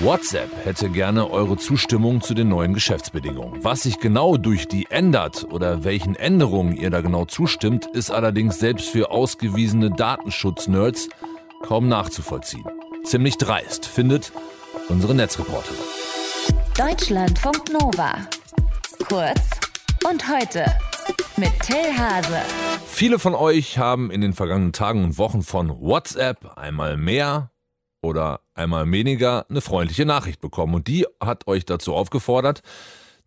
WhatsApp hätte gerne eure Zustimmung zu den neuen Geschäftsbedingungen. Was sich genau durch die ändert oder welchen Änderungen ihr da genau zustimmt, ist allerdings selbst für ausgewiesene Datenschutz-Nerds kaum nachzuvollziehen. Ziemlich dreist, findet unsere Netzreporterin. Deutschlandfunk Nova. Kurz und heute mit Till Hase. Viele von euch haben in den vergangenen Tagen und Wochen von WhatsApp einmal mehr oder einmal weniger eine freundliche Nachricht bekommen. Und die hat euch dazu aufgefordert,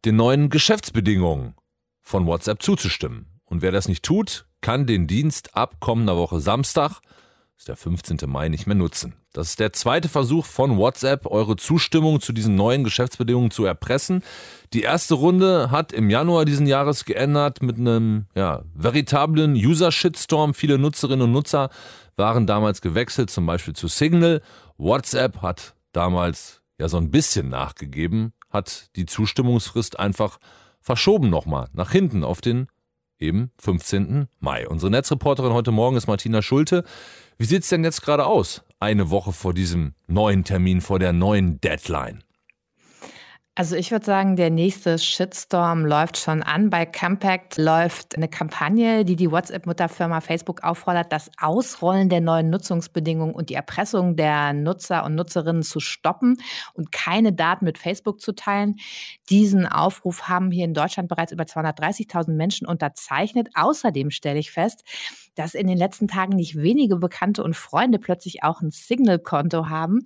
den neuen Geschäftsbedingungen von WhatsApp zuzustimmen. Und wer das nicht tut, kann den Dienst ab kommender Woche Samstag, ist der 15. Mai, nicht mehr nutzen. Das ist der zweite Versuch von WhatsApp, eure Zustimmung zu diesen neuen Geschäftsbedingungen zu erpressen. Die erste Runde hat im Januar diesen Jahres geändert mit einem ja, veritablen User-Shitstorm. Viele Nutzerinnen und Nutzer waren damals gewechselt, zum Beispiel zu Signal. WhatsApp hat damals ja so ein bisschen nachgegeben, hat die Zustimmungsfrist einfach verschoben nochmal nach hinten auf den eben 15. Mai. Unsere Netzreporterin heute Morgen ist Martina Schulte. Wie sieht es denn jetzt gerade aus? Eine Woche vor diesem neuen Termin, vor der neuen Deadline. Also ich würde sagen, der nächste Shitstorm läuft schon an. Bei Compact läuft eine Kampagne, die die WhatsApp-Mutterfirma Facebook auffordert, das Ausrollen der neuen Nutzungsbedingungen und die Erpressung der Nutzer und Nutzerinnen zu stoppen und keine Daten mit Facebook zu teilen. Diesen Aufruf haben hier in Deutschland bereits über 230.000 Menschen unterzeichnet. Außerdem stelle ich fest, dass in den letzten Tagen nicht wenige Bekannte und Freunde plötzlich auch ein Signal-Konto haben.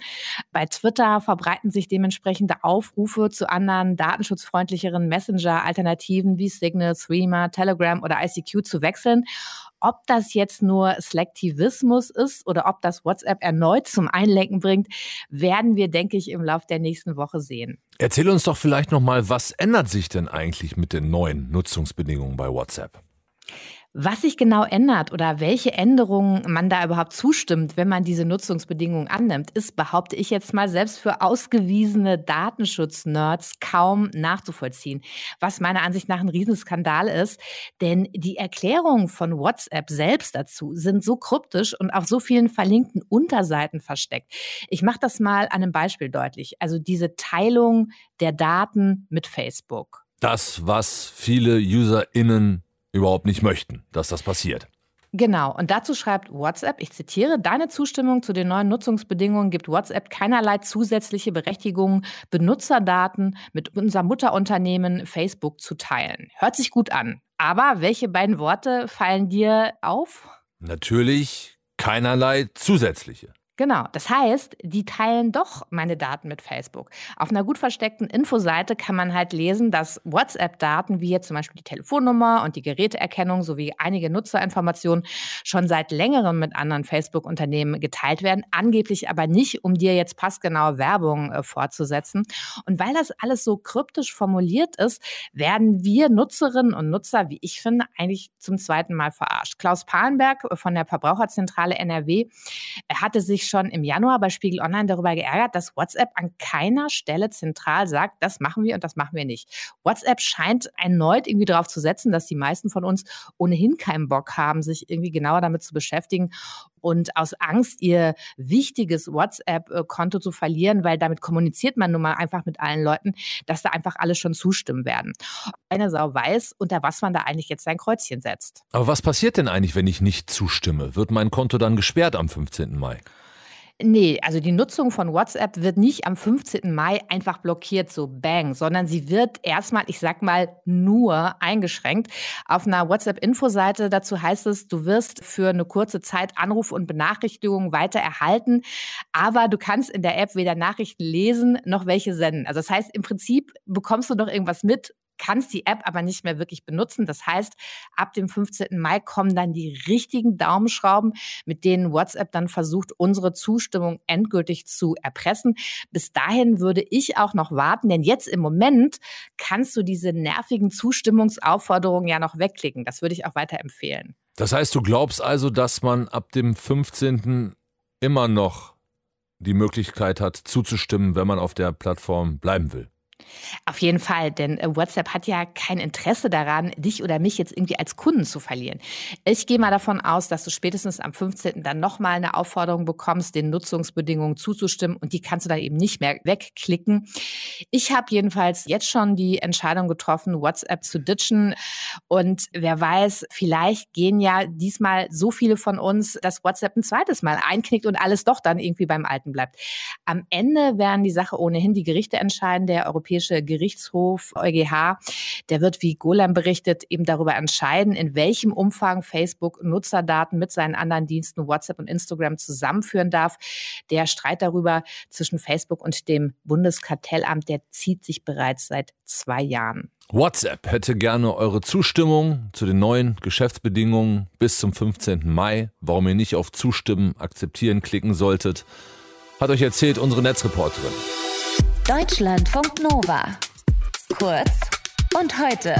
Bei Twitter verbreiten sich dementsprechende Aufrufe zu anderen datenschutzfreundlicheren Messenger-Alternativen wie Signal, Threema, Telegram oder ICQ zu wechseln. Ob das jetzt nur Selektivismus ist oder ob das WhatsApp erneut zum Einlenken bringt, werden wir, denke ich, im Laufe der nächsten Woche sehen. Erzähl uns doch vielleicht nochmal, was ändert sich denn eigentlich mit den neuen Nutzungsbedingungen bei WhatsApp? Was sich genau ändert oder welche Änderungen man da überhaupt zustimmt, wenn man diese Nutzungsbedingungen annimmt, ist, behaupte ich jetzt mal, selbst für ausgewiesene Datenschutz-Nerds kaum nachzuvollziehen. Was meiner Ansicht nach ein Riesenskandal ist, denn die Erklärungen von WhatsApp selbst dazu sind so kryptisch und auf so vielen verlinkten Unterseiten versteckt. Ich mache das mal an einem Beispiel deutlich. Also diese Teilung der Daten mit Facebook. Das, was viele UserInnen überhaupt nicht möchten, dass das passiert. Genau, und dazu schreibt WhatsApp, ich zitiere, deine Zustimmung zu den neuen Nutzungsbedingungen gibt WhatsApp keinerlei zusätzliche Berechtigung, Benutzerdaten mit unserem Mutterunternehmen Facebook zu teilen. Hört sich gut an. Aber welche beiden Worte fallen dir auf? Natürlich keinerlei zusätzliche. Genau, das heißt, die teilen doch meine Daten mit Facebook. Auf einer gut versteckten Infoseite kann man halt lesen, dass WhatsApp-Daten wie jetzt zum Beispiel die Telefonnummer und die Geräteerkennung sowie einige Nutzerinformationen schon seit längerem mit anderen Facebook-Unternehmen geteilt werden, angeblich aber nicht, um dir jetzt passgenaue Werbung äh, fortzusetzen. Und weil das alles so kryptisch formuliert ist, werden wir Nutzerinnen und Nutzer, wie ich finde, eigentlich zum zweiten Mal verarscht. Klaus Palenberg von der Verbraucherzentrale NRW hatte sich schon im Januar bei Spiegel Online darüber geärgert, dass WhatsApp an keiner Stelle zentral sagt, das machen wir und das machen wir nicht. WhatsApp scheint erneut irgendwie darauf zu setzen, dass die meisten von uns ohnehin keinen Bock haben, sich irgendwie genauer damit zu beschäftigen und aus Angst, ihr wichtiges WhatsApp-Konto zu verlieren, weil damit kommuniziert man nun mal einfach mit allen Leuten, dass da einfach alle schon zustimmen werden. Eine Sau weiß, unter was man da eigentlich jetzt sein Kreuzchen setzt. Aber was passiert denn eigentlich, wenn ich nicht zustimme? Wird mein Konto dann gesperrt am 15. Mai? Nee, also die Nutzung von WhatsApp wird nicht am 15. Mai einfach blockiert, so bang, sondern sie wird erstmal, ich sag mal, nur eingeschränkt. Auf einer WhatsApp-Infoseite dazu heißt es, du wirst für eine kurze Zeit Anrufe und Benachrichtigungen weiter erhalten, aber du kannst in der App weder Nachrichten lesen noch welche senden. Also das heißt, im Prinzip bekommst du noch irgendwas mit, kannst die App aber nicht mehr wirklich benutzen. Das heißt, ab dem 15. Mai kommen dann die richtigen Daumenschrauben, mit denen WhatsApp dann versucht, unsere Zustimmung endgültig zu erpressen. Bis dahin würde ich auch noch warten, denn jetzt im Moment kannst du diese nervigen Zustimmungsaufforderungen ja noch wegklicken. Das würde ich auch weiter empfehlen. Das heißt, du glaubst also, dass man ab dem 15. immer noch die Möglichkeit hat, zuzustimmen, wenn man auf der Plattform bleiben will? Auf jeden Fall, denn äh, WhatsApp hat ja kein Interesse daran, dich oder mich jetzt irgendwie als Kunden zu verlieren. Ich gehe mal davon aus, dass du spätestens am 15. dann nochmal eine Aufforderung bekommst, den Nutzungsbedingungen zuzustimmen und die kannst du dann eben nicht mehr wegklicken. Ich habe jedenfalls jetzt schon die Entscheidung getroffen, WhatsApp zu ditchen und wer weiß, vielleicht gehen ja diesmal so viele von uns, dass WhatsApp ein zweites Mal einknickt und alles doch dann irgendwie beim Alten bleibt. Am Ende werden die Sache ohnehin die Gerichte entscheiden. Der Europäische Gerichtshof EuGH, der wird, wie Golem berichtet, eben darüber entscheiden, in welchem Umfang Facebook Nutzerdaten mit seinen anderen Diensten WhatsApp und Instagram zusammenführen darf. Der Streit darüber zwischen Facebook und dem Bundeskartellamt, der zieht sich bereits seit zwei Jahren. WhatsApp hätte gerne eure Zustimmung zu den neuen Geschäftsbedingungen bis zum 15. Mai. Warum ihr nicht auf Zustimmen, akzeptieren klicken solltet, hat euch erzählt unsere Netzreporterin. Deutschlandfunk Nova. Kurz und heute.